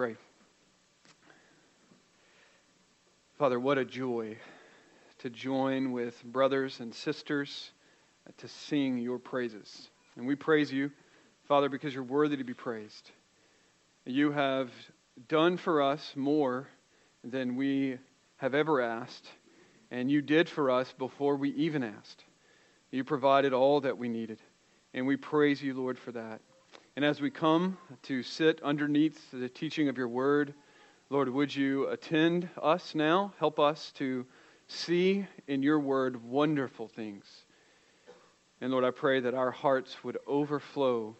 pray. Father, what a joy to join with brothers and sisters to sing your praises. And we praise you, Father, because you're worthy to be praised. You have done for us more than we have ever asked, and you did for us before we even asked. You provided all that we needed, and we praise you, Lord, for that. And as we come to sit underneath the teaching of your word, Lord, would you attend us now? Help us to see in your word wonderful things. And Lord, I pray that our hearts would overflow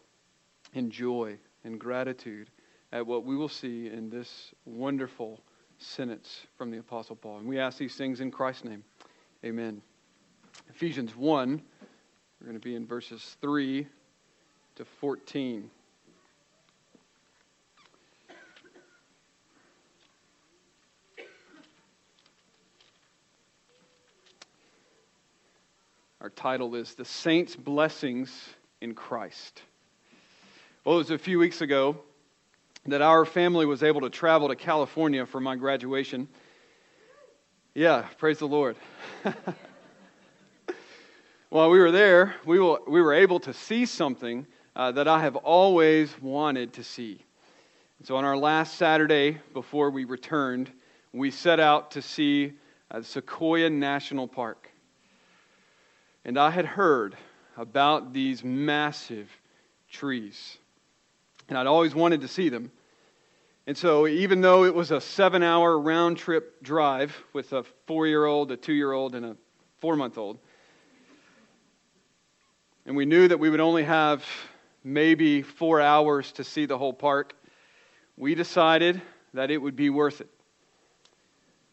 in joy and gratitude at what we will see in this wonderful sentence from the Apostle Paul. And we ask these things in Christ's name. Amen. Ephesians 1, we're going to be in verses 3 to 14. Our title is The Saints' Blessings in Christ. Well, it was a few weeks ago that our family was able to travel to California for my graduation. Yeah, praise the Lord. While we were there, we, will, we were able to see something uh, that I have always wanted to see. so, on our last Saturday before we returned, we set out to see uh, Sequoia National Park. And I had heard about these massive trees and I'd always wanted to see them. And so, even though it was a seven hour round trip drive with a four year old, a two year old, and a four month old, and we knew that we would only have maybe four hours to see the whole park, we decided that it would be worth it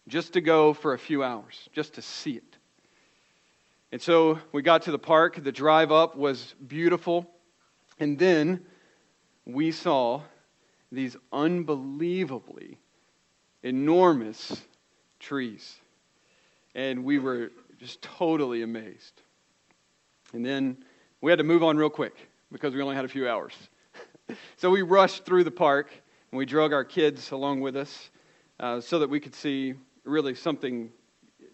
just to go for a few hours, just to see it. And so we got to the park. The drive up was beautiful. And then we saw these unbelievably enormous trees. And we were just totally amazed. And then we had to move on real quick because we only had a few hours. so we rushed through the park and we drug our kids along with us uh, so that we could see really something,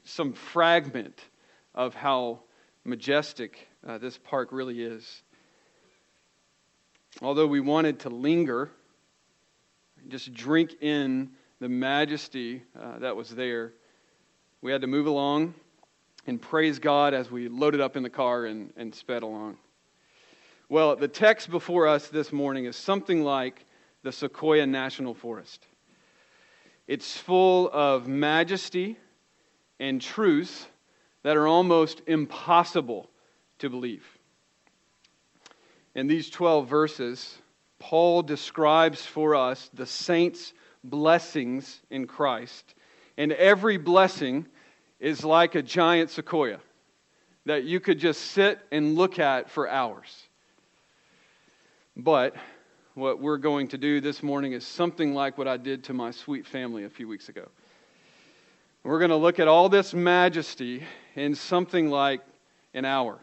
some fragment of how majestic uh, this park really is. Although we wanted to linger, just drink in the majesty uh, that was there, we had to move along and praise God as we loaded up in the car and, and sped along. Well, the text before us this morning is something like the Sequoia National Forest. It's full of majesty and truth that are almost impossible to believe. In these 12 verses, Paul describes for us the saints' blessings in Christ. And every blessing is like a giant sequoia that you could just sit and look at for hours. But what we're going to do this morning is something like what I did to my sweet family a few weeks ago. We're going to look at all this majesty in something like an hour.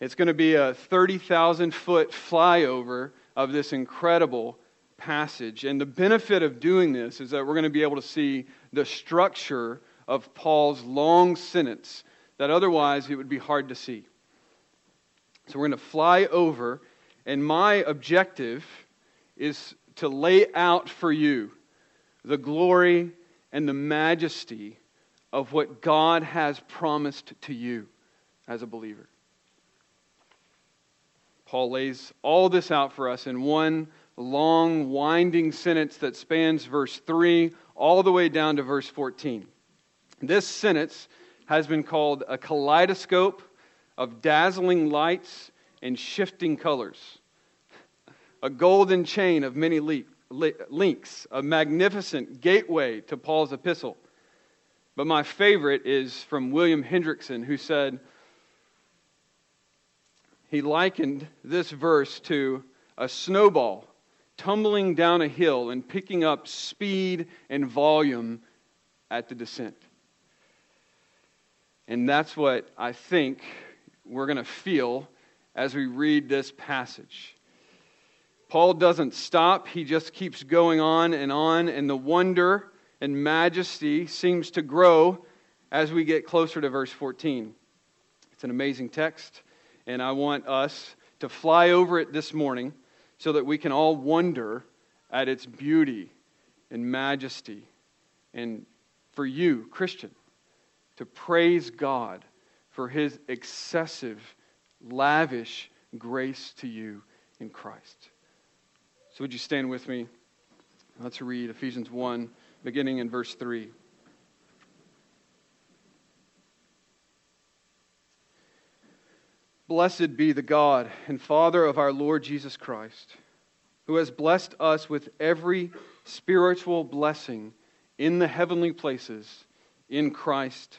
It's going to be a 30,000 foot flyover of this incredible passage. And the benefit of doing this is that we're going to be able to see the structure of Paul's long sentence that otherwise it would be hard to see. So we're going to fly over, and my objective is to lay out for you the glory and the majesty of what God has promised to you as a believer. Paul lays all this out for us in one long, winding sentence that spans verse 3 all the way down to verse 14. This sentence has been called a kaleidoscope of dazzling lights and shifting colors, a golden chain of many links, a magnificent gateway to Paul's epistle. But my favorite is from William Hendriksen, who said, he likened this verse to a snowball tumbling down a hill and picking up speed and volume at the descent. And that's what I think we're going to feel as we read this passage. Paul doesn't stop, he just keeps going on and on, and the wonder and majesty seems to grow as we get closer to verse 14. It's an amazing text, and I want us to fly over it this morning so that we can all wonder at its beauty and majesty. And for you, Christian, to praise God for his excessive, lavish grace to you in Christ. So, would you stand with me? Let's read Ephesians 1, beginning in verse 3. Blessed be the God and Father of our Lord Jesus Christ, who has blessed us with every spiritual blessing in the heavenly places in Christ,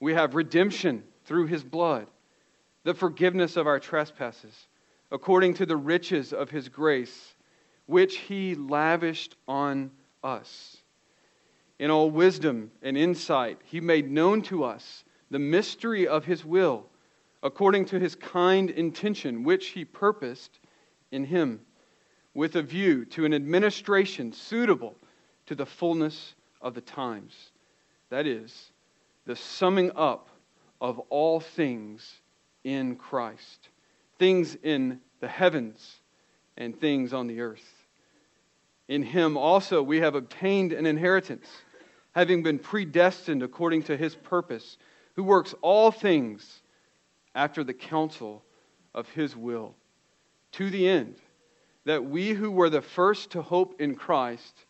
we have redemption through his blood, the forgiveness of our trespasses, according to the riches of his grace which he lavished on us. In all wisdom and insight, he made known to us the mystery of his will, according to his kind intention, which he purposed in him, with a view to an administration suitable to the fullness of the times. That is, the summing up of all things in Christ, things in the heavens and things on the earth. In him also we have obtained an inheritance, having been predestined according to his purpose, who works all things after the counsel of his will, to the end that we who were the first to hope in Christ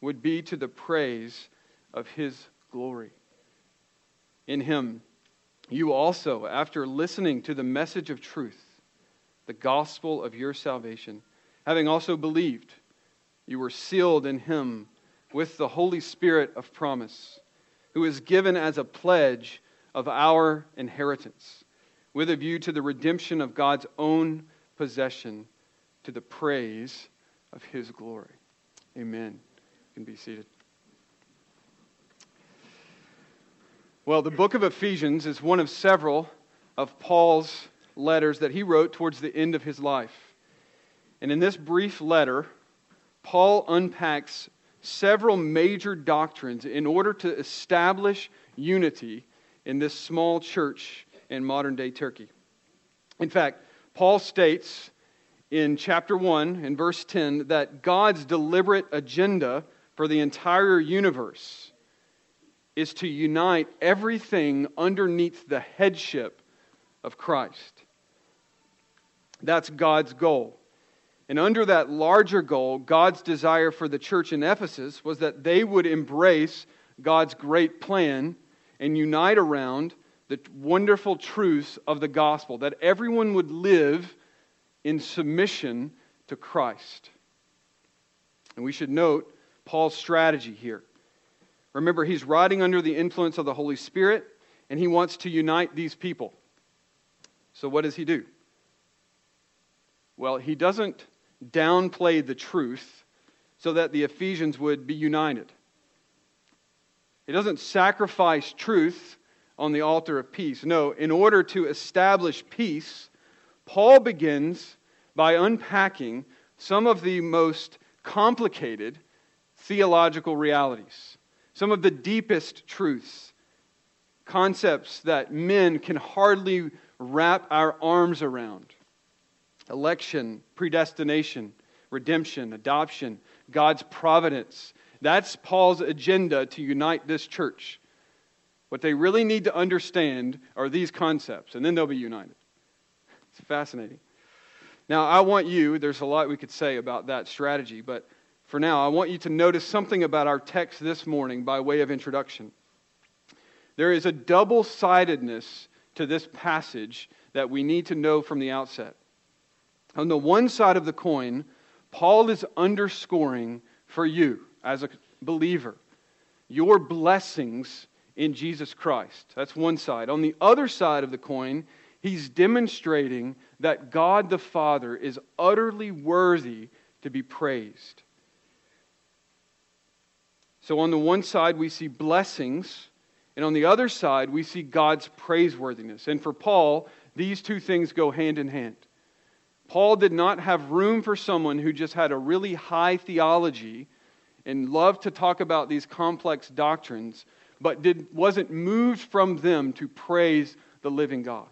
would be to the praise of his glory. In him, you also, after listening to the message of truth, the gospel of your salvation, having also believed, you were sealed in him with the Holy Spirit of promise, who is given as a pledge of our inheritance, with a view to the redemption of God's own possession, to the praise of his glory. Amen. You can be seated. Well, the book of Ephesians is one of several of Paul's letters that he wrote towards the end of his life. And in this brief letter, Paul unpacks several major doctrines in order to establish unity in this small church in modern day Turkey. In fact, Paul states in chapter 1 in verse 10 that God's deliberate agenda for the entire universe is to unite everything underneath the headship of Christ. That's God's goal. And under that larger goal, God's desire for the church in Ephesus was that they would embrace God's great plan and unite around the wonderful truths of the gospel, that everyone would live in submission to Christ. And we should note Paul's strategy here. Remember, he's riding under the influence of the Holy Spirit, and he wants to unite these people. So, what does he do? Well, he doesn't downplay the truth so that the Ephesians would be united. He doesn't sacrifice truth on the altar of peace. No, in order to establish peace, Paul begins by unpacking some of the most complicated theological realities, some of the deepest truths, concepts that men can hardly wrap our arms around election, predestination, redemption, adoption, God's providence. That's Paul's agenda to unite this church. What they really need to understand are these concepts, and then they'll be united. It's fascinating. Now, I want you, there's a lot we could say about that strategy, but for now, I want you to notice something about our text this morning by way of introduction. There is a double sidedness to this passage that we need to know from the outset. On the one side of the coin, Paul is underscoring for you as a believer your blessings in Jesus Christ. That's one side. On the other side of the coin, he's demonstrating that God the Father is utterly worthy to be praised. So, on the one side, we see blessings, and on the other side, we see God's praiseworthiness. And for Paul, these two things go hand in hand. Paul did not have room for someone who just had a really high theology and loved to talk about these complex doctrines, but did, wasn't moved from them to praise the living God.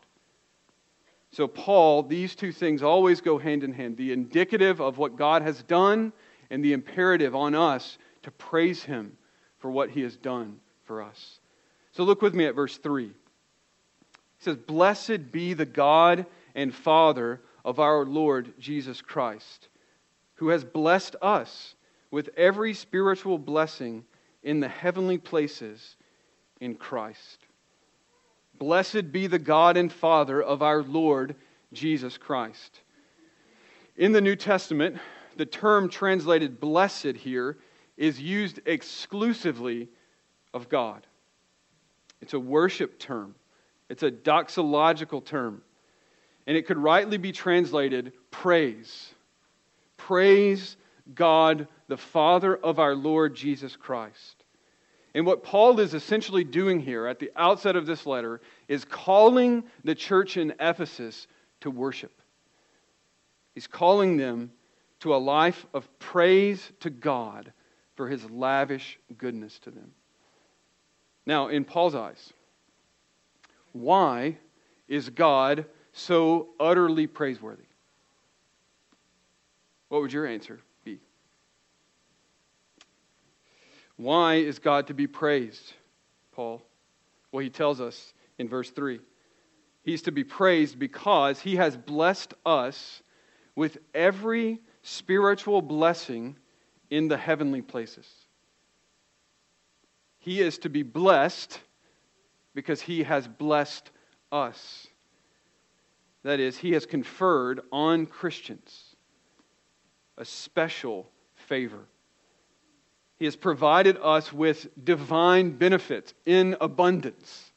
So, Paul, these two things always go hand in hand the indicative of what God has done, and the imperative on us to praise him for what he has done for us. So, look with me at verse 3. He says, Blessed be the God and Father of our Lord Jesus Christ, who has blessed us with every spiritual blessing in the heavenly places in Christ. Blessed be the God and Father of our Lord Jesus Christ. In the New Testament, the term translated blessed here is used exclusively of God. It's a worship term, it's a doxological term and it could rightly be translated praise. Praise God, the Father of our Lord Jesus Christ. And what Paul is essentially doing here at the outset of this letter is calling the church in Ephesus to worship. He's calling them to a life of praise to God for his lavish goodness to them. Now, in Paul's eyes, why is God so utterly praiseworthy? What would your answer be? Why is God to be praised, Paul? Well, he tells us in verse 3. He's to be praised because he has blessed us with every spiritual blessing in the heavenly places. He is to be blessed because he has blessed us. That is, he has conferred on Christians a special favor. He has provided us with divine benefits in abundance.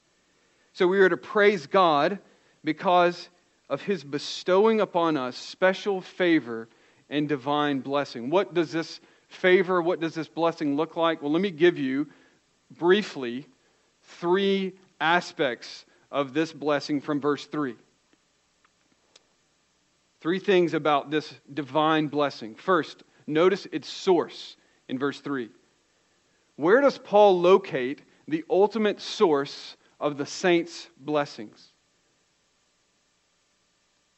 So we are to praise God because of his bestowing upon us special favor and divine blessing. What does this favor, what does this blessing look like? Well, let me give you briefly three aspects of this blessing from verse 3. Three things about this divine blessing. First, notice its source in verse 3. Where does Paul locate the ultimate source of the saints' blessings?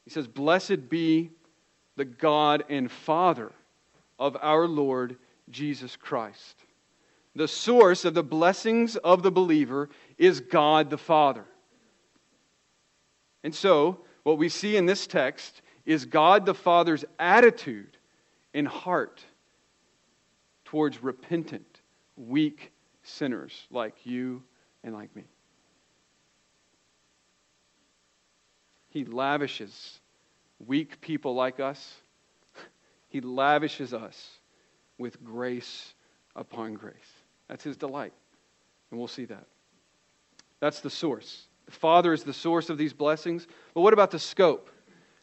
He says, Blessed be the God and Father of our Lord Jesus Christ. The source of the blessings of the believer is God the Father. And so, what we see in this text is God the Father's attitude and heart towards repentant, weak sinners like you and like me. He lavishes weak people like us, He lavishes us with grace upon grace. That's His delight. And we'll see that. That's the source. The Father is the source of these blessings. But what about the scope?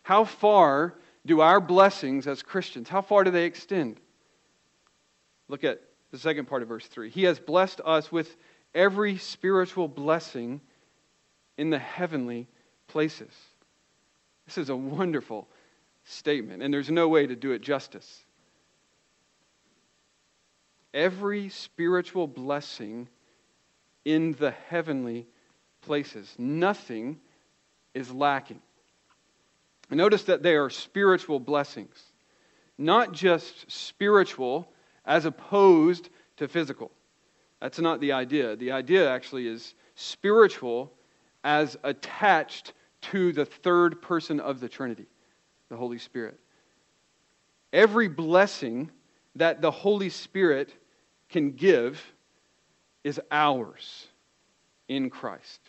How far do our blessings as Christians, how far do they extend? Look at the second part of verse 3. He has blessed us with every spiritual blessing in the heavenly places. This is a wonderful statement, and there's no way to do it justice. Every spiritual blessing in the heavenly places. Nothing is lacking. Notice that they are spiritual blessings, not just spiritual as opposed to physical. That's not the idea. The idea actually is spiritual as attached to the third person of the Trinity, the Holy Spirit. Every blessing that the Holy Spirit can give is ours in Christ.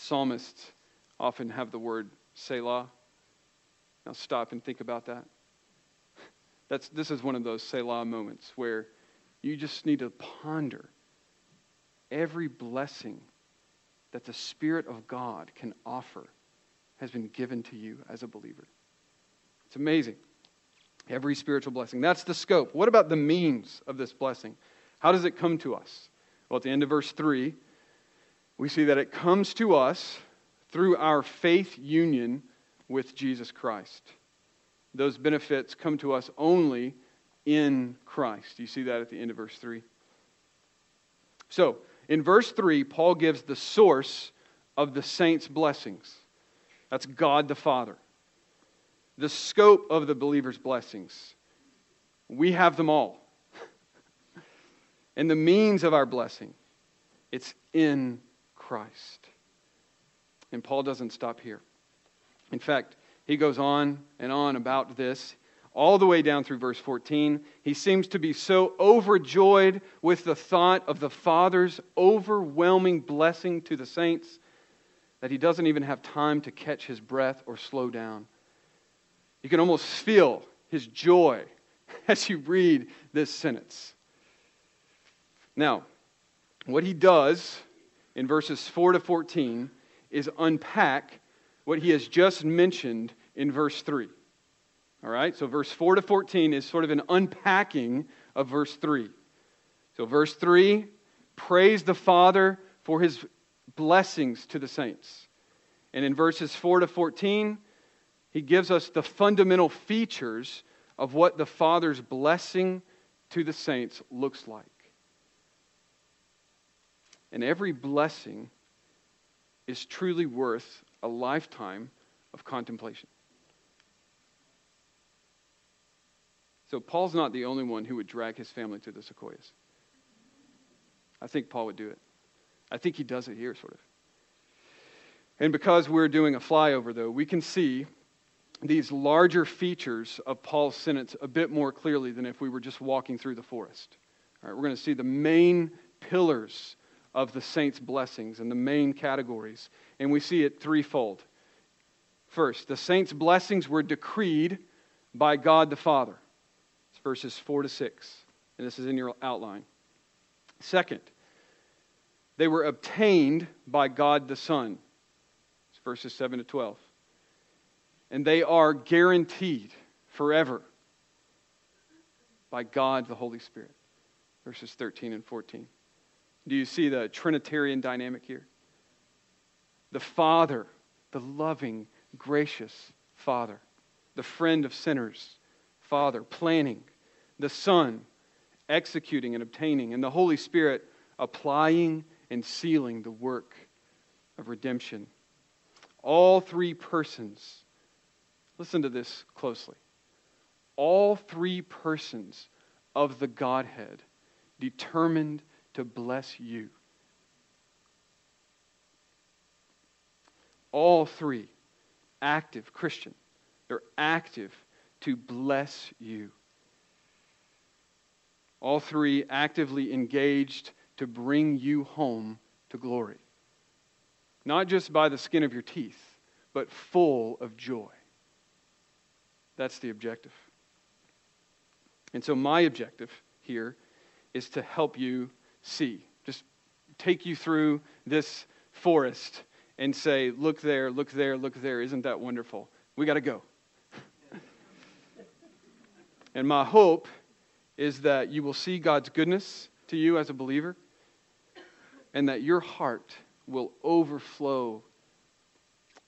psalmist often have the word Selah. Now stop and think about that. That's, this is one of those Selah moments where you just need to ponder every blessing that the Spirit of God can offer has been given to you as a believer. It's amazing. Every spiritual blessing. That's the scope. What about the means of this blessing? How does it come to us? Well, at the end of verse 3, we see that it comes to us through our faith union with Jesus Christ. Those benefits come to us only in Christ. You see that at the end of verse 3. So, in verse 3, Paul gives the source of the saints' blessings. That's God the Father. The scope of the believer's blessings. We have them all. and the means of our blessing, it's in Christ. And Paul doesn't stop here. In fact, he goes on and on about this all the way down through verse 14. He seems to be so overjoyed with the thought of the Father's overwhelming blessing to the saints that he doesn't even have time to catch his breath or slow down. You can almost feel his joy as you read this sentence. Now, what he does in verses 4 to 14 is unpack what he has just mentioned in verse 3. All right? So, verse 4 to 14 is sort of an unpacking of verse 3. So, verse 3 praise the Father for his blessings to the saints. And in verses 4 to 14, he gives us the fundamental features of what the Father's blessing to the saints looks like. And every blessing is truly worth a lifetime of contemplation. So Paul's not the only one who would drag his family to the sequoias. I think Paul would do it. I think he does it here, sort of. And because we're doing a flyover, though, we can see these larger features of Paul's sentence a bit more clearly than if we were just walking through the forest. All right, we're going to see the main pillars of the saints' blessings and the main categories. And we see it threefold. First, the saints' blessings were decreed by God the Father verses 4 to 6. And this is in your outline. Second, they were obtained by God the Son. It's verses 7 to 12. And they are guaranteed forever by God the Holy Spirit. Verses 13 and 14. Do you see the Trinitarian dynamic here? The Father, the loving, gracious Father, the friend of sinners, Father, planning, the Son, executing and obtaining, and the Holy Spirit, applying and sealing the work of redemption. All three persons, listen to this closely. All three persons of the Godhead determined to bless you. All three active Christian. They're active to bless you. All three actively engaged to bring you home to glory. Not just by the skin of your teeth, but full of joy. That's the objective. And so, my objective here is to help you see. Just take you through this forest and say, Look there, look there, look there. Isn't that wonderful? We got to go. and my hope is that you will see God's goodness to you as a believer and that your heart will overflow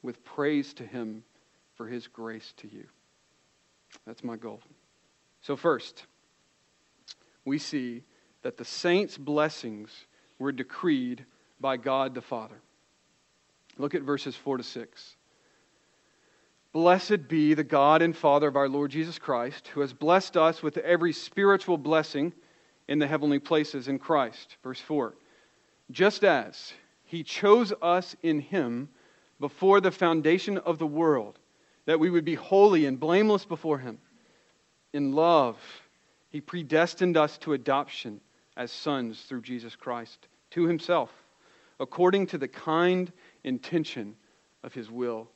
with praise to Him for His grace to you. That's my goal. So, first, we see that the saints' blessings were decreed by God the Father. Look at verses 4 to 6. Blessed be the God and Father of our Lord Jesus Christ, who has blessed us with every spiritual blessing in the heavenly places in Christ. Verse 4. Just as he chose us in him before the foundation of the world, that we would be holy and blameless before him. In love, he predestined us to adoption as sons through Jesus Christ to himself, according to the kind intention of his will,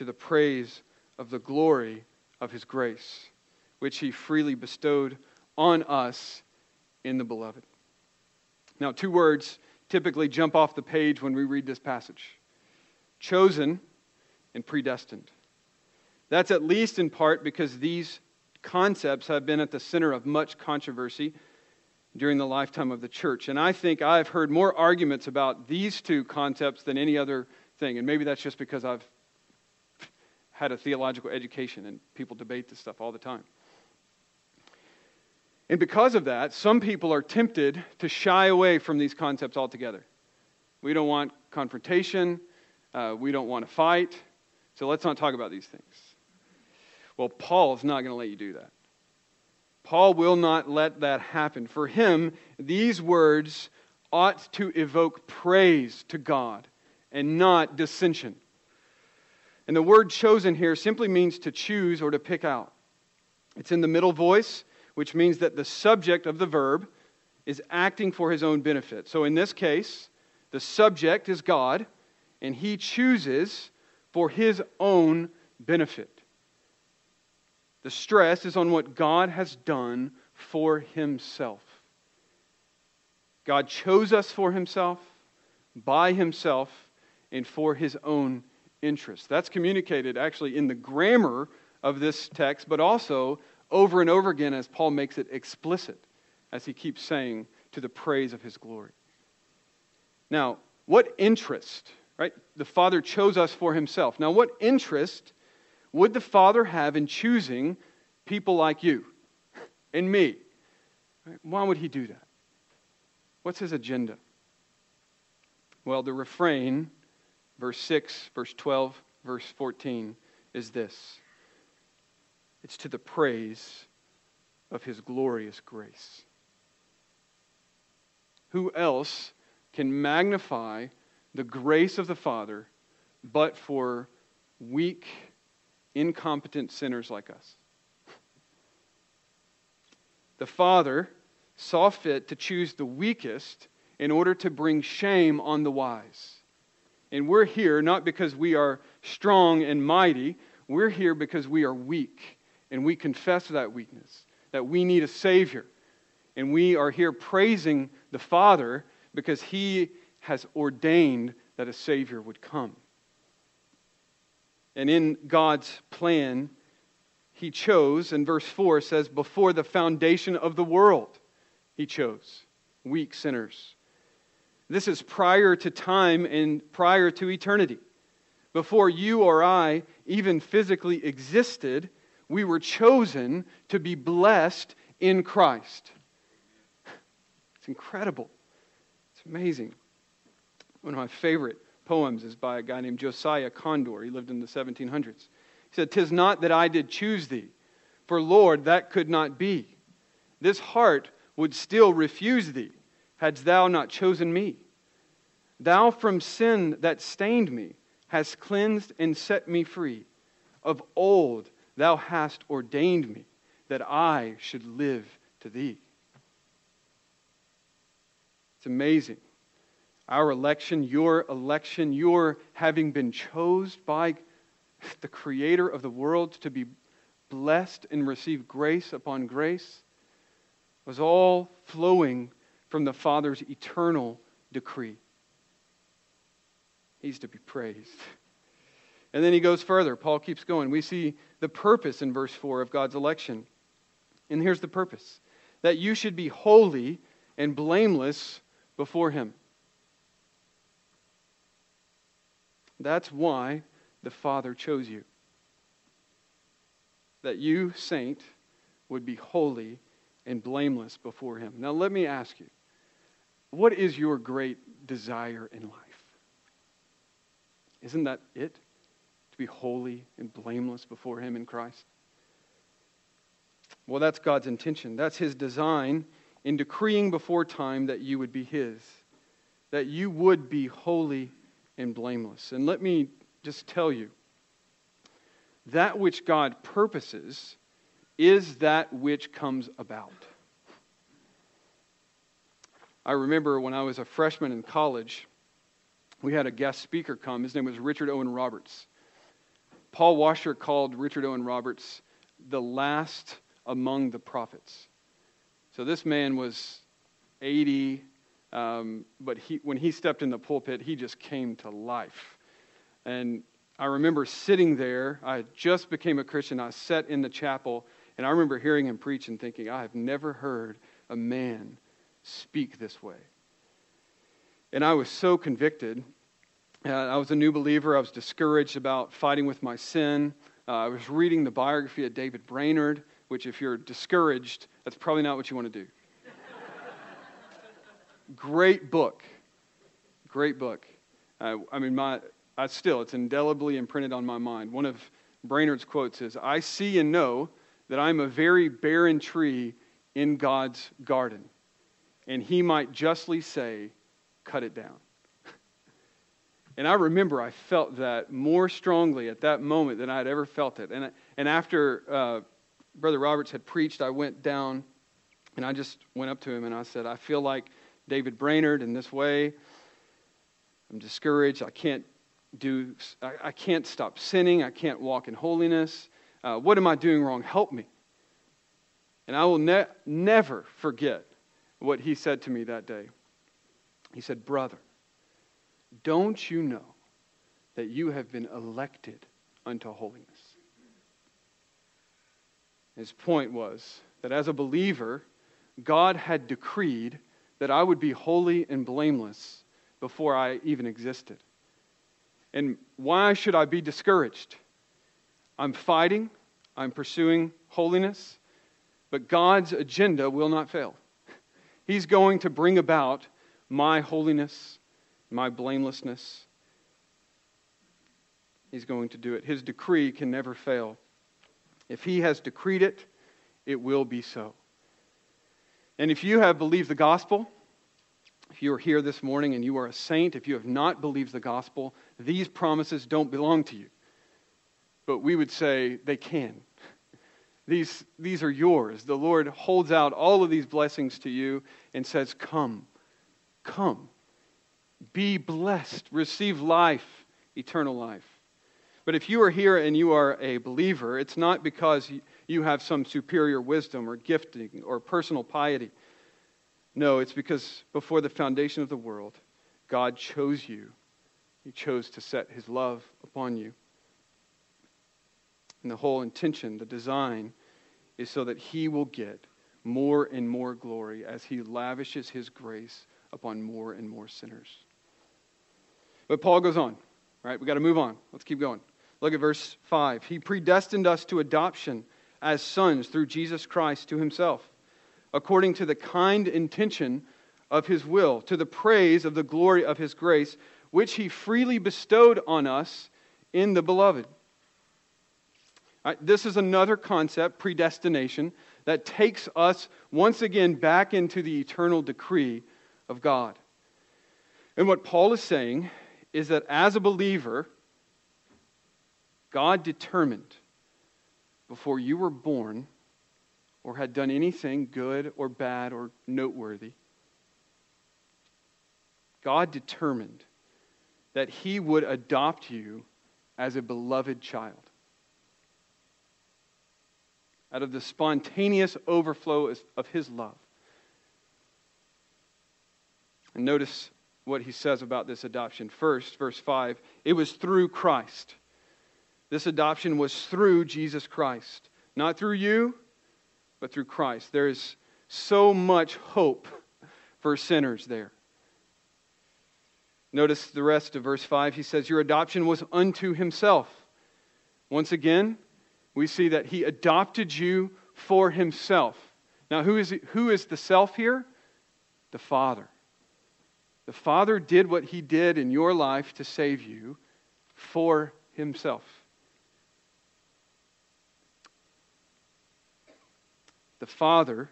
to the praise of the glory of his grace, which he freely bestowed on us in the beloved. Now, two words typically jump off the page when we read this passage chosen and predestined. That's at least in part because these concepts have been at the center of much controversy during the lifetime of the church. And I think I've heard more arguments about these two concepts than any other thing. And maybe that's just because I've had a theological education and people debate this stuff all the time. And because of that, some people are tempted to shy away from these concepts altogether. We don't want confrontation. Uh, we don't want to fight. So let's not talk about these things. Well, Paul is not going to let you do that. Paul will not let that happen. For him, these words ought to evoke praise to God and not dissension. And the word chosen here simply means to choose or to pick out. It's in the middle voice, which means that the subject of the verb is acting for his own benefit. So in this case, the subject is God, and he chooses for his own benefit. The stress is on what God has done for himself. God chose us for himself, by himself, and for his own interest. That's communicated actually in the grammar of this text, but also over and over again as Paul makes it explicit, as he keeps saying, to the praise of his glory. Now, what interest, right? The Father chose us for himself. Now, what interest would the Father have in choosing people like you and me? Why would he do that? What's his agenda? Well, the refrain, verse 6, verse 12, verse 14, is this it's to the praise of his glorious grace. Who else can magnify the grace of the Father but for weak, incompetent sinners like us? The Father saw fit to choose the weakest in order to bring shame on the wise. And we're here not because we are strong and mighty, we're here because we are weak and we confess that weakness, that we need a Savior. And we are here praising the Father because He has ordained that a Savior would come. And in God's plan, He chose, and verse 4 says, before the foundation of the world, He chose weak sinners. This is prior to time and prior to eternity. Before you or I even physically existed, we were chosen to be blessed in Christ. It's incredible. It's amazing. One of my favorite poems is by a guy named Josiah Conder. He lived in the 1700s. He said, Tis not that I did choose thee, for Lord, that could not be. This heart would still refuse thee, hadst thou not chosen me. Thou from sin that stained me hast cleansed and set me free. Of old Thou hast ordained me that I should live to thee. It's amazing. Our election, your election, your having been chosen by the Creator of the world to be blessed and receive grace upon grace, was all flowing from the Father's eternal decree. He's to be praised. And then he goes further. Paul keeps going. We see the purpose in verse 4 of God's election. And here's the purpose that you should be holy and blameless before him. That's why the Father chose you. That you, saint, would be holy and blameless before him. Now, let me ask you what is your great desire in life? Isn't that it? To be holy and blameless before Him in Christ? Well, that's God's intention. That's His design in decreeing before time that you would be His, that you would be holy and blameless. And let me just tell you that which God purposes is that which comes about. I remember when I was a freshman in college, we had a guest speaker come. His name was Richard Owen Roberts. Paul Washer called Richard Owen Roberts the last among the prophets. So this man was 80, um, but he, when he stepped in the pulpit, he just came to life. And I remember sitting there. I just became a Christian. I sat in the chapel, and I remember hearing him preach and thinking, I have never heard a man speak this way. And I was so convicted. Uh, I was a new believer. I was discouraged about fighting with my sin. Uh, I was reading the biography of David Brainerd, which, if you're discouraged, that's probably not what you want to do. Great book. Great book. Uh, I mean, my, I still, it's indelibly imprinted on my mind. One of Brainerd's quotes is I see and know that I'm a very barren tree in God's garden. And he might justly say, cut it down. and I remember I felt that more strongly at that moment than I had ever felt it. And, and after uh, Brother Roberts had preached, I went down and I just went up to him and I said, I feel like David Brainerd in this way. I'm discouraged. I can't do, I, I can't stop sinning. I can't walk in holiness. Uh, what am I doing wrong? Help me. And I will ne- never forget what he said to me that day. He said, Brother, don't you know that you have been elected unto holiness? His point was that as a believer, God had decreed that I would be holy and blameless before I even existed. And why should I be discouraged? I'm fighting, I'm pursuing holiness, but God's agenda will not fail. He's going to bring about my holiness, my blamelessness. He's going to do it. His decree can never fail. If He has decreed it, it will be so. And if you have believed the gospel, if you are here this morning and you are a saint, if you have not believed the gospel, these promises don't belong to you. But we would say they can. These, these are yours. The Lord holds out all of these blessings to you and says, Come, come, be blessed, receive life, eternal life. But if you are here and you are a believer, it's not because you have some superior wisdom or gifting or personal piety. No, it's because before the foundation of the world, God chose you. He chose to set his love upon you. And the whole intention, the design, is so that he will get more and more glory as he lavishes his grace upon more and more sinners. But Paul goes on, right? We got to move on. Let's keep going. Look at verse 5. He predestined us to adoption as sons through Jesus Christ to himself according to the kind intention of his will, to the praise of the glory of his grace, which he freely bestowed on us in the beloved. Right, this is another concept, predestination, that takes us once again back into the eternal decree of God. And what Paul is saying is that as a believer, God determined before you were born or had done anything good or bad or noteworthy, God determined that He would adopt you as a beloved child. Out of the spontaneous overflow of His love. And notice what he says about this adoption. First, verse 5 it was through Christ. This adoption was through Jesus Christ, not through you, but through Christ. There is so much hope for sinners there. Notice the rest of verse 5. He says, Your adoption was unto himself. Once again, we see that he adopted you for himself. Now, who is, who is the self here? The Father. The Father did what he did in your life to save you for himself. the Father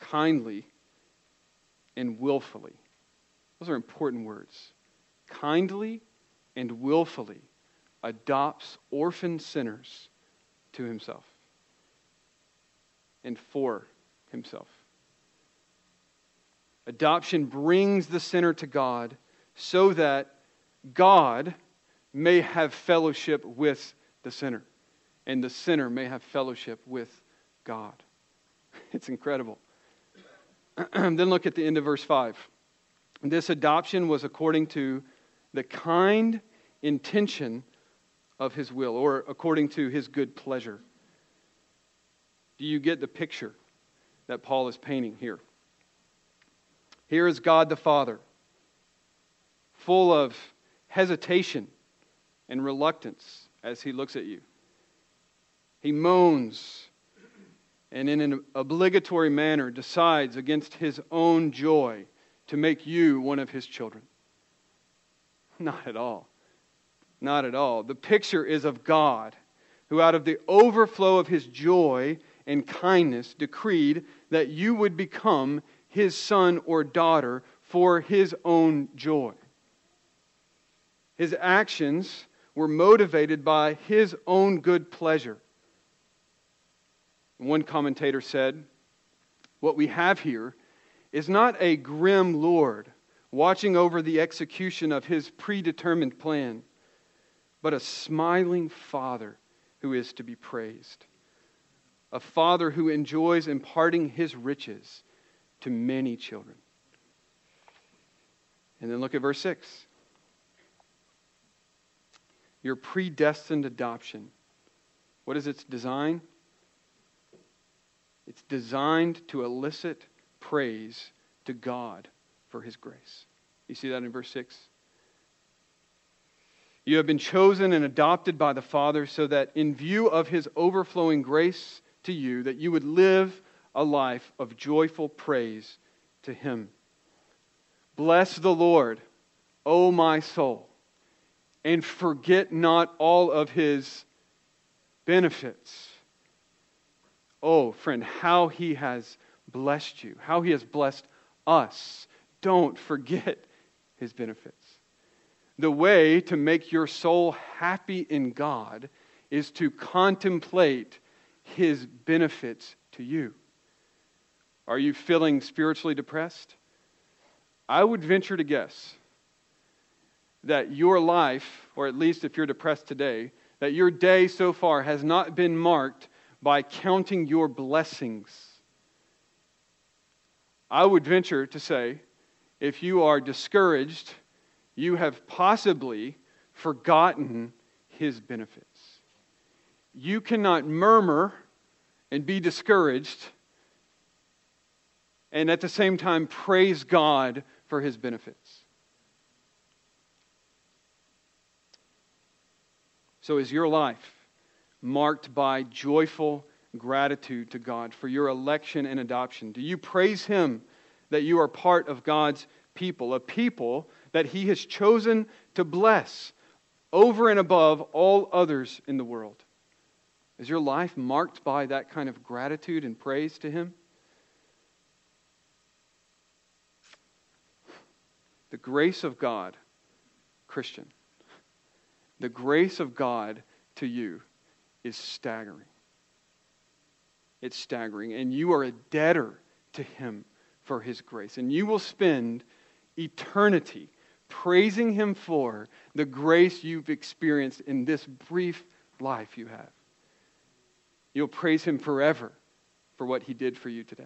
kindly and willfully. Those are important words. Kindly and willfully adopts orphan sinners to himself and for himself. Adoption brings the sinner to God so that God may have fellowship with the sinner, and the sinner may have fellowship with God. It's incredible. then look at the end of verse 5. This adoption was according to the kind intention of his will, or according to his good pleasure. Do you get the picture that Paul is painting here? Here is God the Father, full of hesitation and reluctance as he looks at you. He moans and, in an obligatory manner, decides against his own joy to make you one of his children. Not at all. Not at all. The picture is of God, who out of the overflow of his joy and kindness decreed that you would become his son or daughter for his own joy. His actions were motivated by his own good pleasure. One commentator said, What we have here is not a grim Lord watching over the execution of his predetermined plan, but a smiling Father who is to be praised. A Father who enjoys imparting his riches to many children. And then look at verse 6. Your predestined adoption. What is its design? It's designed to elicit praise to God for his grace. You see that in verse 6? You have been chosen and adopted by the Father so that in view of his overflowing grace to you that you would live a life of joyful praise to him. Bless the Lord, O my soul, and forget not all of his benefits. Oh, friend, how he has blessed you, how he has blessed us. Don't forget his benefits. The way to make your soul happy in God is to contemplate his benefits to you. Are you feeling spiritually depressed? I would venture to guess that your life, or at least if you're depressed today, that your day so far has not been marked by counting your blessings. I would venture to say if you are discouraged, you have possibly forgotten his benefits. You cannot murmur and be discouraged and at the same time praise God for his benefits. So, is your life marked by joyful gratitude to God for your election and adoption? Do you praise him that you are part of God's people, a people that he has chosen to bless over and above all others in the world? Is your life marked by that kind of gratitude and praise to him? The grace of God, Christian, the grace of God to you is staggering. It's staggering. And you are a debtor to Him for His grace. And you will spend eternity praising Him for the grace you've experienced in this brief life you have. You'll praise Him forever for what He did for you today.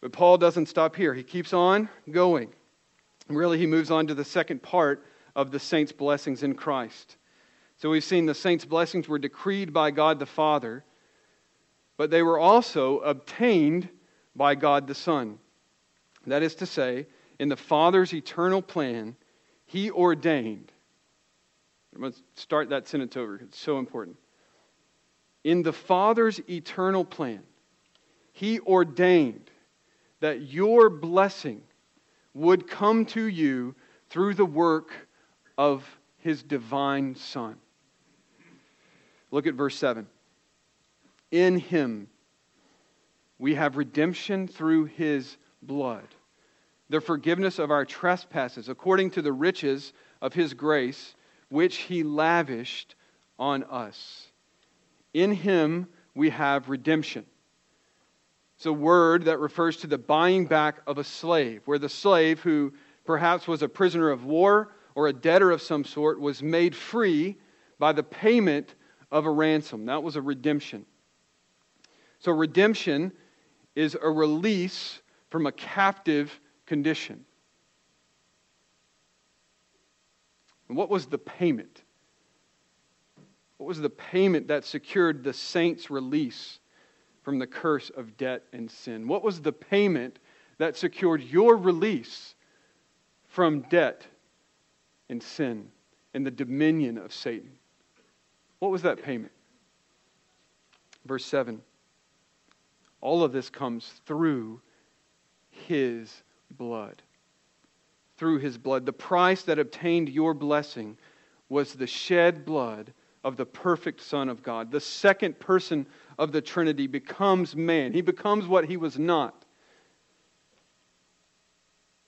But Paul doesn't stop here. He keeps on going. Really, he moves on to the second part of the saints' blessings in Christ. So we've seen the saints' blessings were decreed by God the Father, but they were also obtained by God the Son. That is to say, in the Father's eternal plan, He ordained. I'm going to start that sentence over. It's so important. In the Father's eternal plan, He ordained that your blessing would come to you through the work of his divine Son. Look at verse 7. In him we have redemption through his blood, the forgiveness of our trespasses, according to the riches of his grace, which he lavished on us. In him we have redemption It's a word that refers to the buying back of a slave, where the slave, who perhaps was a prisoner of war or a debtor of some sort, was made free by the payment of a ransom. That was a redemption. So, redemption is a release from a captive condition. And what was the payment? What was the payment that secured the saints' release from the curse of debt and sin? What was the payment that secured your release from debt and sin and the dominion of Satan? What was that payment? Verse 7. All of this comes through his blood. Through his blood. The price that obtained your blessing was the shed blood of the perfect Son of God. The second person of the Trinity becomes man. He becomes what he was not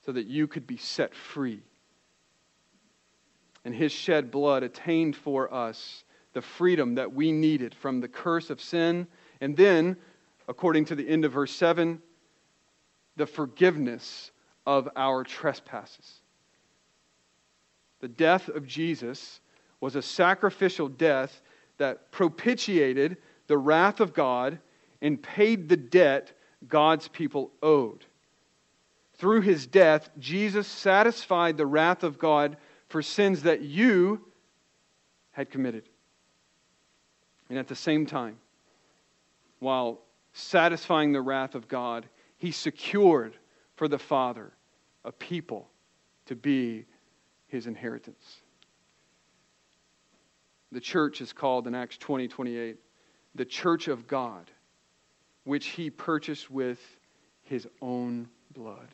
so that you could be set free. And his shed blood attained for us the freedom that we needed from the curse of sin. And then, according to the end of verse 7, the forgiveness of our trespasses. The death of Jesus was a sacrificial death that propitiated the wrath of God and paid the debt God's people owed. Through his death, Jesus satisfied the wrath of God for sins that you had committed. And at the same time, while satisfying the wrath of God, he secured for the Father a people to be his inheritance. The church is called in Acts 20 28 the church of God, which he purchased with his own blood.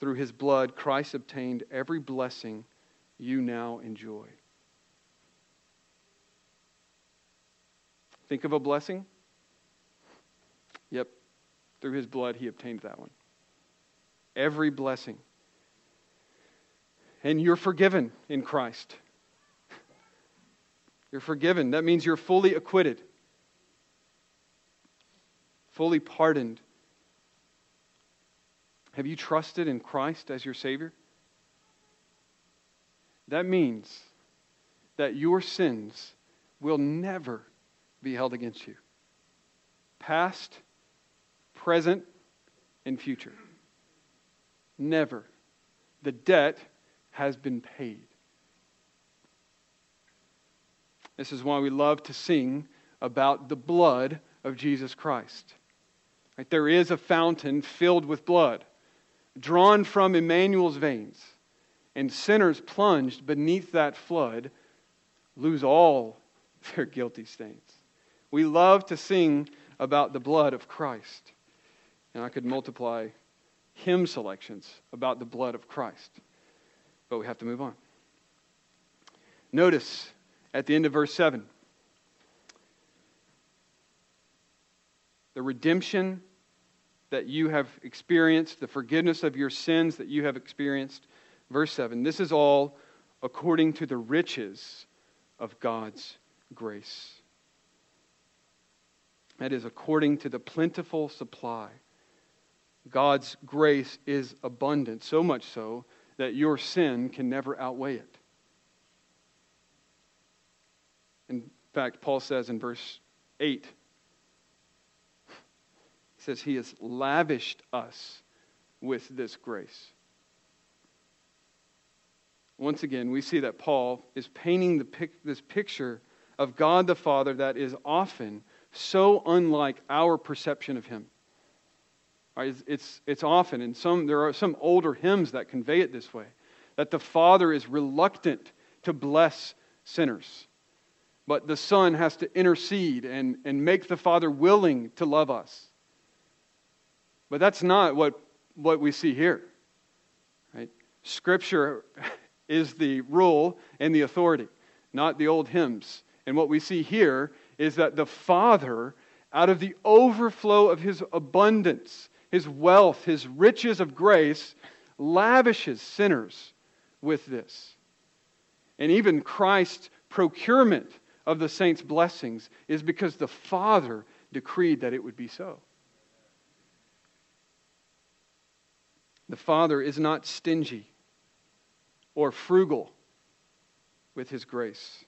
Through his blood, Christ obtained every blessing you now enjoy. Think of a blessing? Yep. Through his blood, he obtained that one. Every blessing and you're forgiven in Christ. You're forgiven. That means you're fully acquitted, fully pardoned. Have you trusted in Christ as your Savior? That means that your sins will never be held against you. Past, present, and future. Never. The debt has been paid. This is why we love to sing about the blood of Jesus Christ. Right? There is a fountain filled with blood, drawn from Emmanuel's veins, and sinners plunged beneath that flood lose all their guilty stains. We love to sing about the blood of Christ. And I could multiply hymn selections about the blood of Christ but we have to move on. Notice at the end of verse 7 the redemption that you have experienced, the forgiveness of your sins that you have experienced. Verse 7 this is all according to the riches of God's grace. That is, according to the plentiful supply. God's grace is abundant, so much so that your sin can never outweigh it. In fact, Paul says in verse 8, he says, He has lavished us with this grace. Once again, we see that Paul is painting pic- this picture of God the Father that is often so unlike our perception of Him. It's, it's, it's often, and some, there are some older hymns that convey it this way that the Father is reluctant to bless sinners, but the Son has to intercede and, and make the Father willing to love us. But that's not what, what we see here. Right? Scripture is the rule and the authority, not the old hymns. And what we see here is that the Father, out of the overflow of his abundance, his wealth, his riches of grace, lavishes sinners with this. And even Christ's procurement of the saints' blessings is because the Father decreed that it would be so. The Father is not stingy or frugal with his grace.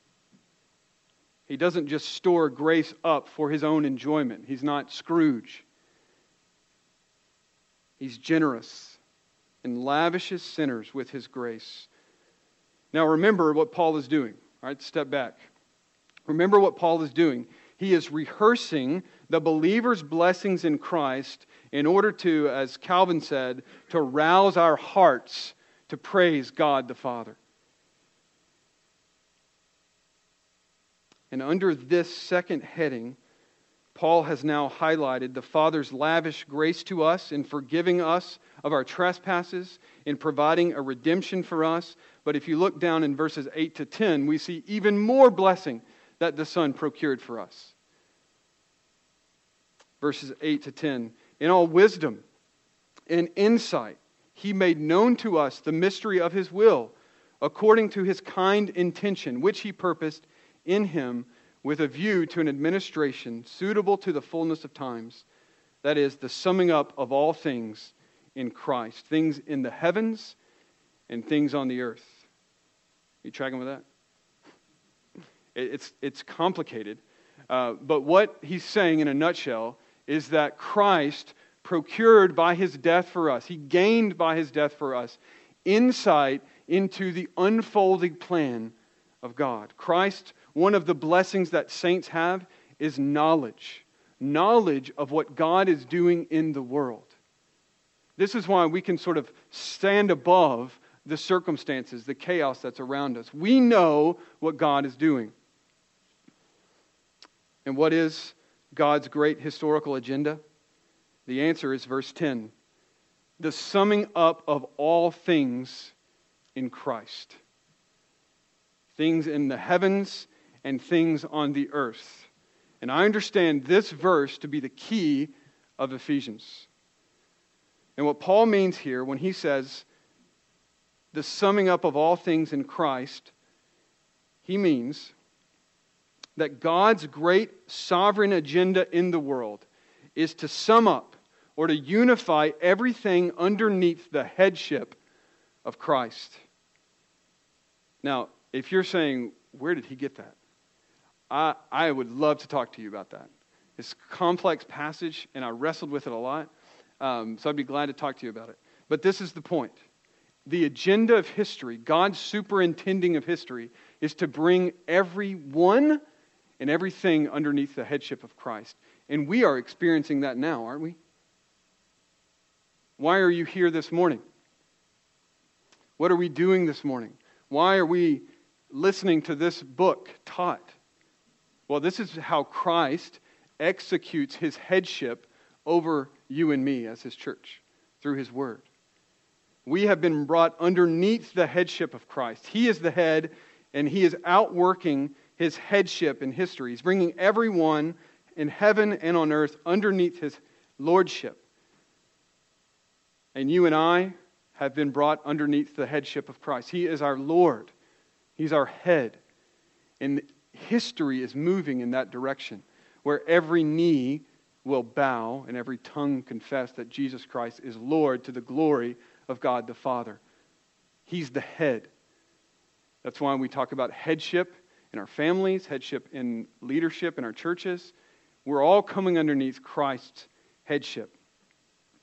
He doesn't just store grace up for his own enjoyment. He's not Scrooge. He's generous and lavishes sinners with his grace. Now remember what Paul is doing. All right, step back. Remember what Paul is doing. He is rehearsing the believer's blessings in Christ in order to, as Calvin said, to rouse our hearts to praise God the Father. And under this second heading, Paul has now highlighted the Father's lavish grace to us in forgiving us of our trespasses, in providing a redemption for us. But if you look down in verses 8 to 10, we see even more blessing that the Son procured for us. Verses 8 to 10 In all wisdom and insight, he made known to us the mystery of his will, according to his kind intention, which he purposed in him with a view to an administration suitable to the fullness of times. That is, the summing up of all things in Christ, things in the heavens and things on the earth. You tracking with that? It's, it's complicated. Uh, but what he's saying in a nutshell is that Christ procured by his death for us, he gained by his death for us insight into the unfolding plan of God. Christ, one of the blessings that saints have is knowledge knowledge of what God is doing in the world. This is why we can sort of stand above the circumstances, the chaos that's around us. We know what God is doing. And what is God's great historical agenda? The answer is verse 10 the summing up of all things in Christ. Things in the heavens and things on the earth. And I understand this verse to be the key of Ephesians. And what Paul means here when he says the summing up of all things in Christ, he means that God's great sovereign agenda in the world is to sum up or to unify everything underneath the headship of Christ. Now, if you're saying, where did he get that? I, I would love to talk to you about that. It's a complex passage, and I wrestled with it a lot, um, so I'd be glad to talk to you about it. But this is the point. The agenda of history, God's superintending of history, is to bring everyone and everything underneath the headship of Christ. And we are experiencing that now, aren't we? Why are you here this morning? What are we doing this morning? Why are we listening to this book taught? Well, this is how Christ executes his headship over you and me as his church through his word. We have been brought underneath the headship of Christ. He is the head, and he is outworking his headship in history. He's bringing everyone in heaven and on earth underneath his lordship. And you and I have been brought underneath the headship of Christ. He is our Lord, He's our head. And history is moving in that direction, where every knee will bow and every tongue confess that Jesus Christ is Lord to the glory of God the Father. He's the head. That's why we talk about headship in our families, headship in leadership in our churches. We're all coming underneath Christ's headship.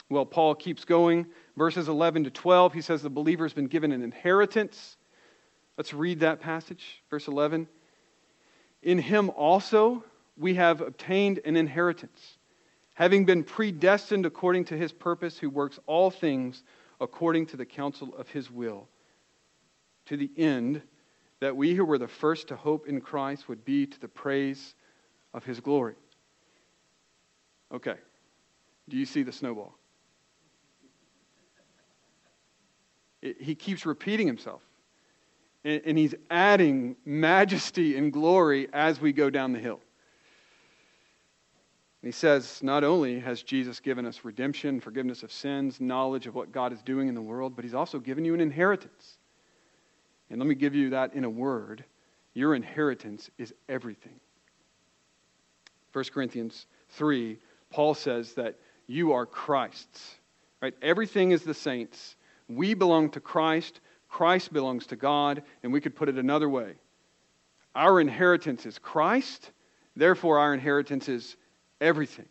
Well, Paul keeps going. Verses 11 to 12, he says the believer has been given an inheritance. Let's read that passage. Verse 11. In him also we have obtained an inheritance, having been predestined according to his purpose, who works all things according to the counsel of his will, to the end that we who were the first to hope in Christ would be to the praise of his glory. Okay. Do you see the snowball? It, he keeps repeating himself. And, and he's adding majesty and glory as we go down the hill. And he says, not only has Jesus given us redemption, forgiveness of sins, knowledge of what God is doing in the world, but he's also given you an inheritance. And let me give you that in a word your inheritance is everything. 1 Corinthians 3, Paul says that you are Christ's. Right? Everything is the saints. We belong to Christ. Christ belongs to God. And we could put it another way our inheritance is Christ. Therefore, our inheritance is everything.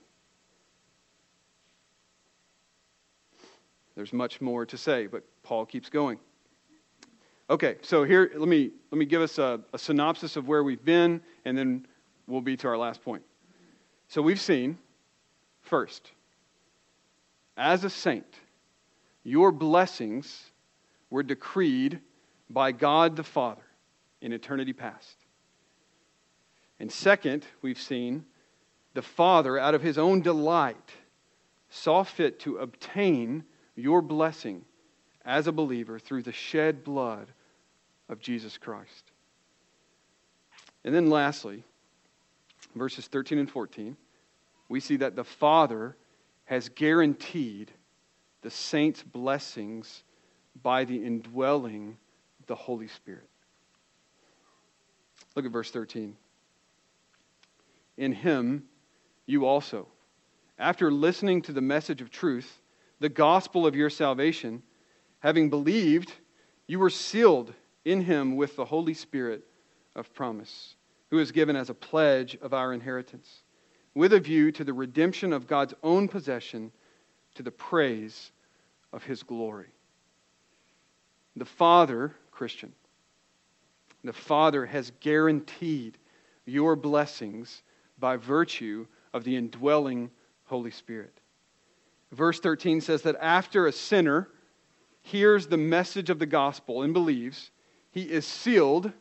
There's much more to say, but Paul keeps going. Okay, so here, let me, let me give us a, a synopsis of where we've been, and then we'll be to our last point. So we've seen, first, as a saint, your blessings were decreed by God the Father in eternity past. And second, we've seen the Father, out of his own delight, saw fit to obtain your blessing as a believer through the shed blood of Jesus Christ. And then lastly, verses 13 and 14, we see that the Father has guaranteed the saints' blessings by the indwelling the Holy Spirit. Look at verse 13. In him, you also, after listening to the message of truth, the gospel of your salvation, having believed, you were sealed in him with the Holy Spirit of promise, who is given as a pledge of our inheritance, with a view to the redemption of God's own possession to the praise of his glory. The Father, Christian, the Father has guaranteed your blessings by virtue of the indwelling Holy Spirit. Verse 13 says that after a sinner hears the message of the gospel and believes, he is sealed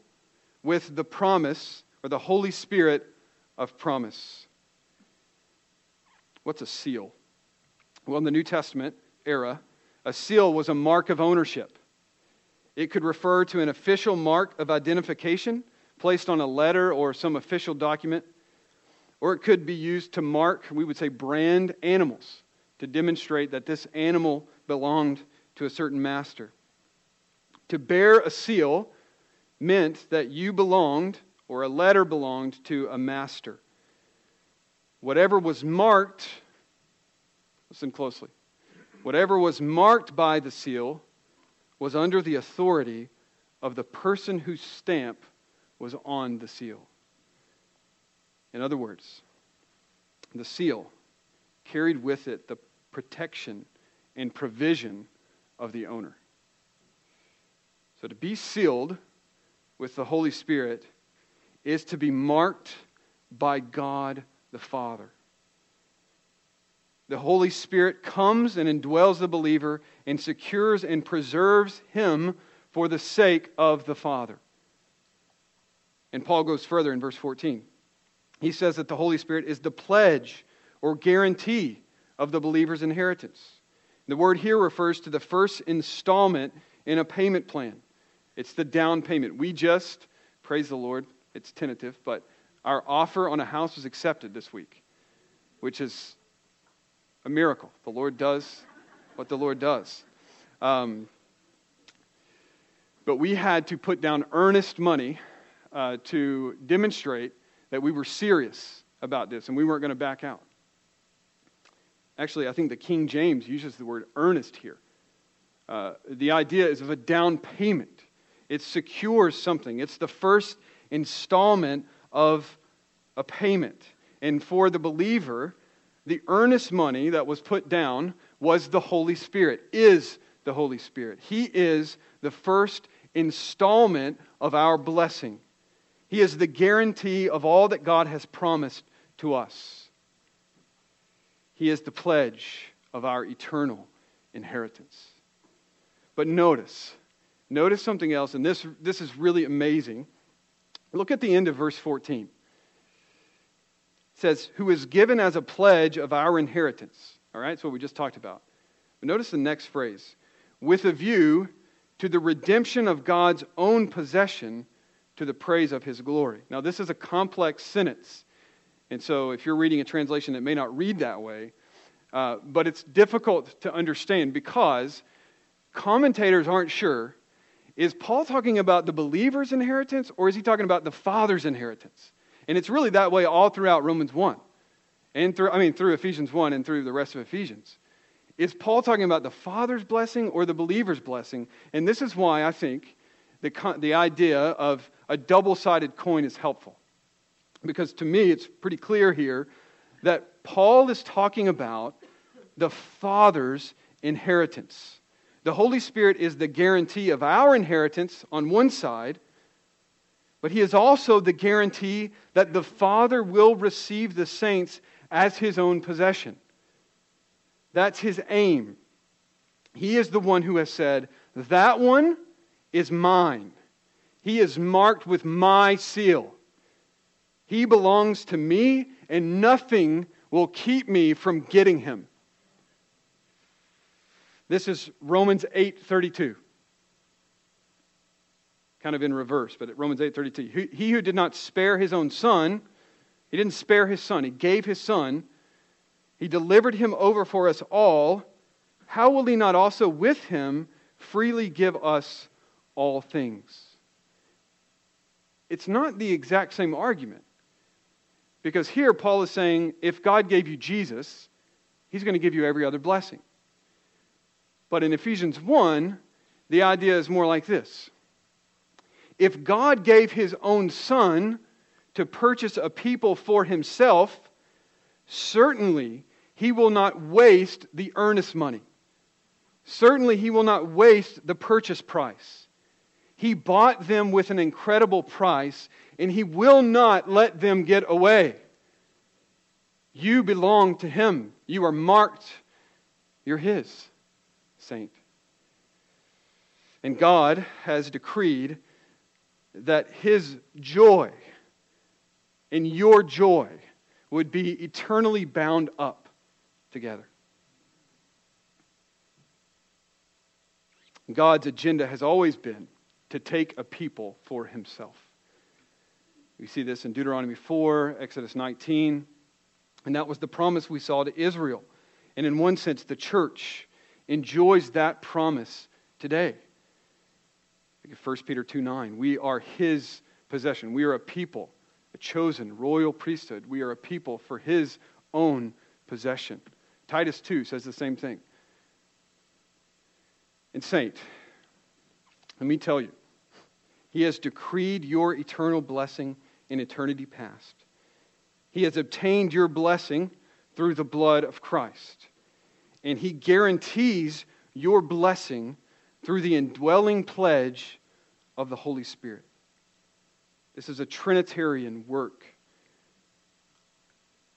with the promise or the Holy Spirit of promise. What's a seal? Well, in the New Testament era, a seal was a mark of ownership. It could refer to an official mark of identification placed on a letter or some official document, or it could be used to mark, we would say, brand animals to demonstrate that this animal belonged to a certain master. To bear a seal meant that you belonged, or a letter belonged, to a master. Whatever was marked, listen closely, whatever was marked by the seal was under the authority of the person whose stamp was on the seal. In other words, the seal carried with it the protection and provision of the owner. So to be sealed with the Holy Spirit is to be marked by God the Father. The Holy Spirit comes and indwells the believer and secures and preserves him for the sake of the Father. And Paul goes further in verse 14. He says that the Holy Spirit is the pledge or guarantee of the believer's inheritance. The word here refers to the first installment in a payment plan. It's the down payment. We just, praise the Lord, it's tentative, but our offer on a house was accepted this week, which is a miracle. The Lord does what the Lord does. Um, but we had to put down earnest money uh, to demonstrate that we were serious about this and we weren't going to back out. Actually, I think the King James uses the word earnest here. Uh, the idea is of a down payment, it secures something, it's the first installment of a payment. And for the believer, the earnest money that was put down was the Holy Spirit, is the Holy Spirit. He is the first installment of our blessing. He is the guarantee of all that God has promised to us. He is the pledge of our eternal inheritance. But notice, notice something else, and this, this is really amazing. Look at the end of verse 14. Says, Who is given as a pledge of our inheritance. All right, that's what we just talked about. But notice the next phrase with a view to the redemption of God's own possession to the praise of his glory. Now, this is a complex sentence. And so, if you're reading a translation that may not read that way, uh, but it's difficult to understand because commentators aren't sure is Paul talking about the believer's inheritance or is he talking about the Father's inheritance? And it's really that way all throughout Romans 1. and through, I mean, through Ephesians 1 and through the rest of Ephesians. Is Paul talking about the Father's blessing or the believer's blessing? And this is why I think the, the idea of a double sided coin is helpful. Because to me, it's pretty clear here that Paul is talking about the Father's inheritance. The Holy Spirit is the guarantee of our inheritance on one side, but He is also the guarantee that the Father will receive the saints as His own possession. That's His aim. He is the one who has said, That one is mine. He is marked with my seal. He belongs to me, and nothing will keep me from getting him. This is Romans 8:32. Kind of in reverse, but at Romans 8:32. He who did not spare his own son, he didn't spare his son, he gave his son, he delivered him over for us all, how will he not also with him freely give us all things? It's not the exact same argument. Because here Paul is saying if God gave you Jesus, he's going to give you every other blessing. But in Ephesians 1, the idea is more like this If God gave his own son to purchase a people for himself, certainly he will not waste the earnest money. Certainly he will not waste the purchase price. He bought them with an incredible price, and he will not let them get away. You belong to him. You are marked. You're his saint. And God has decreed that his joy and your joy would be eternally bound up together. God's agenda has always been to take a people for himself. We see this in Deuteronomy 4, Exodus 19, and that was the promise we saw to Israel. And in one sense, the church enjoys that promise today. 1 Peter 2 9. We are his possession. We are a people, a chosen royal priesthood. We are a people for his own possession. Titus 2 says the same thing. And, Saint, let me tell you, he has decreed your eternal blessing in eternity past. He has obtained your blessing through the blood of Christ and He guarantees your blessing through the indwelling pledge of the Holy Spirit. This is a Trinitarian work.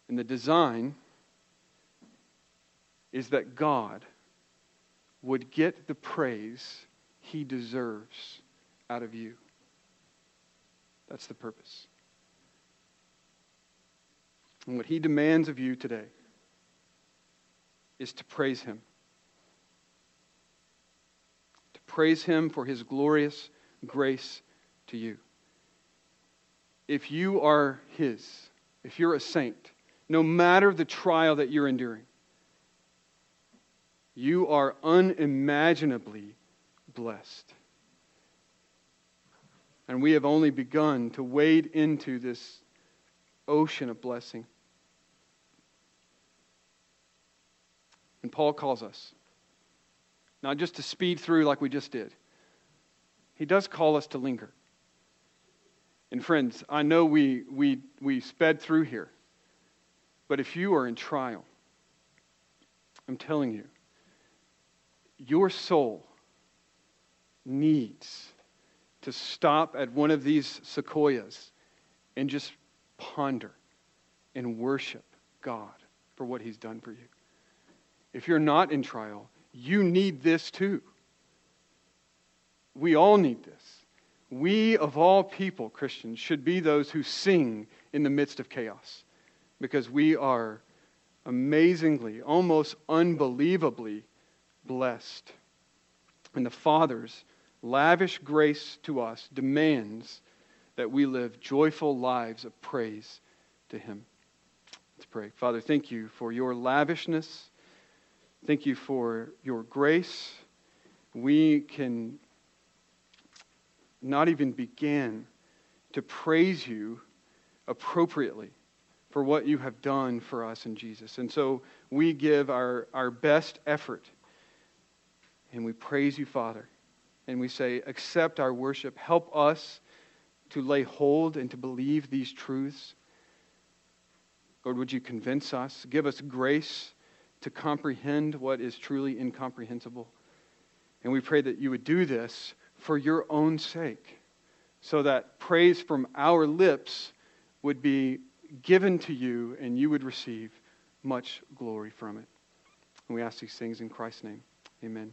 And the design is that God would get the praise he deserves out of you. That's the purpose. And what he demands of you today is to praise Him. To praise Him for His glorious grace to you. If you are His, if you're a saint, no matter the trial that you're enduring, you are unimaginably blessed. And we have only begun to wade into this ocean of blessing. And Paul calls us not just to speed through like we just did, he does call us to linger. And friends, I know we, we, we sped through here, but if you are in trial, I'm telling you, your soul needs to stop at one of these sequoias and just ponder and worship God for what He's done for you if you're not in trial, you need this too. We all need this. We, of all people, Christians, should be those who sing in the midst of chaos because we are amazingly, almost unbelievably blessed. And the Father's lavish grace to us demands that we live joyful lives of praise to Him. Let's pray. Father, thank you for your lavishness Thank you for your grace. We can not even begin to praise you appropriately for what you have done for us in Jesus. And so we give our, our best effort and we praise you, Father. And we say, accept our worship. Help us to lay hold and to believe these truths. Lord, would you convince us? Give us grace to comprehend what is truly incomprehensible. And we pray that you would do this for your own sake, so that praise from our lips would be given to you and you would receive much glory from it. And we ask these things in Christ's name. Amen.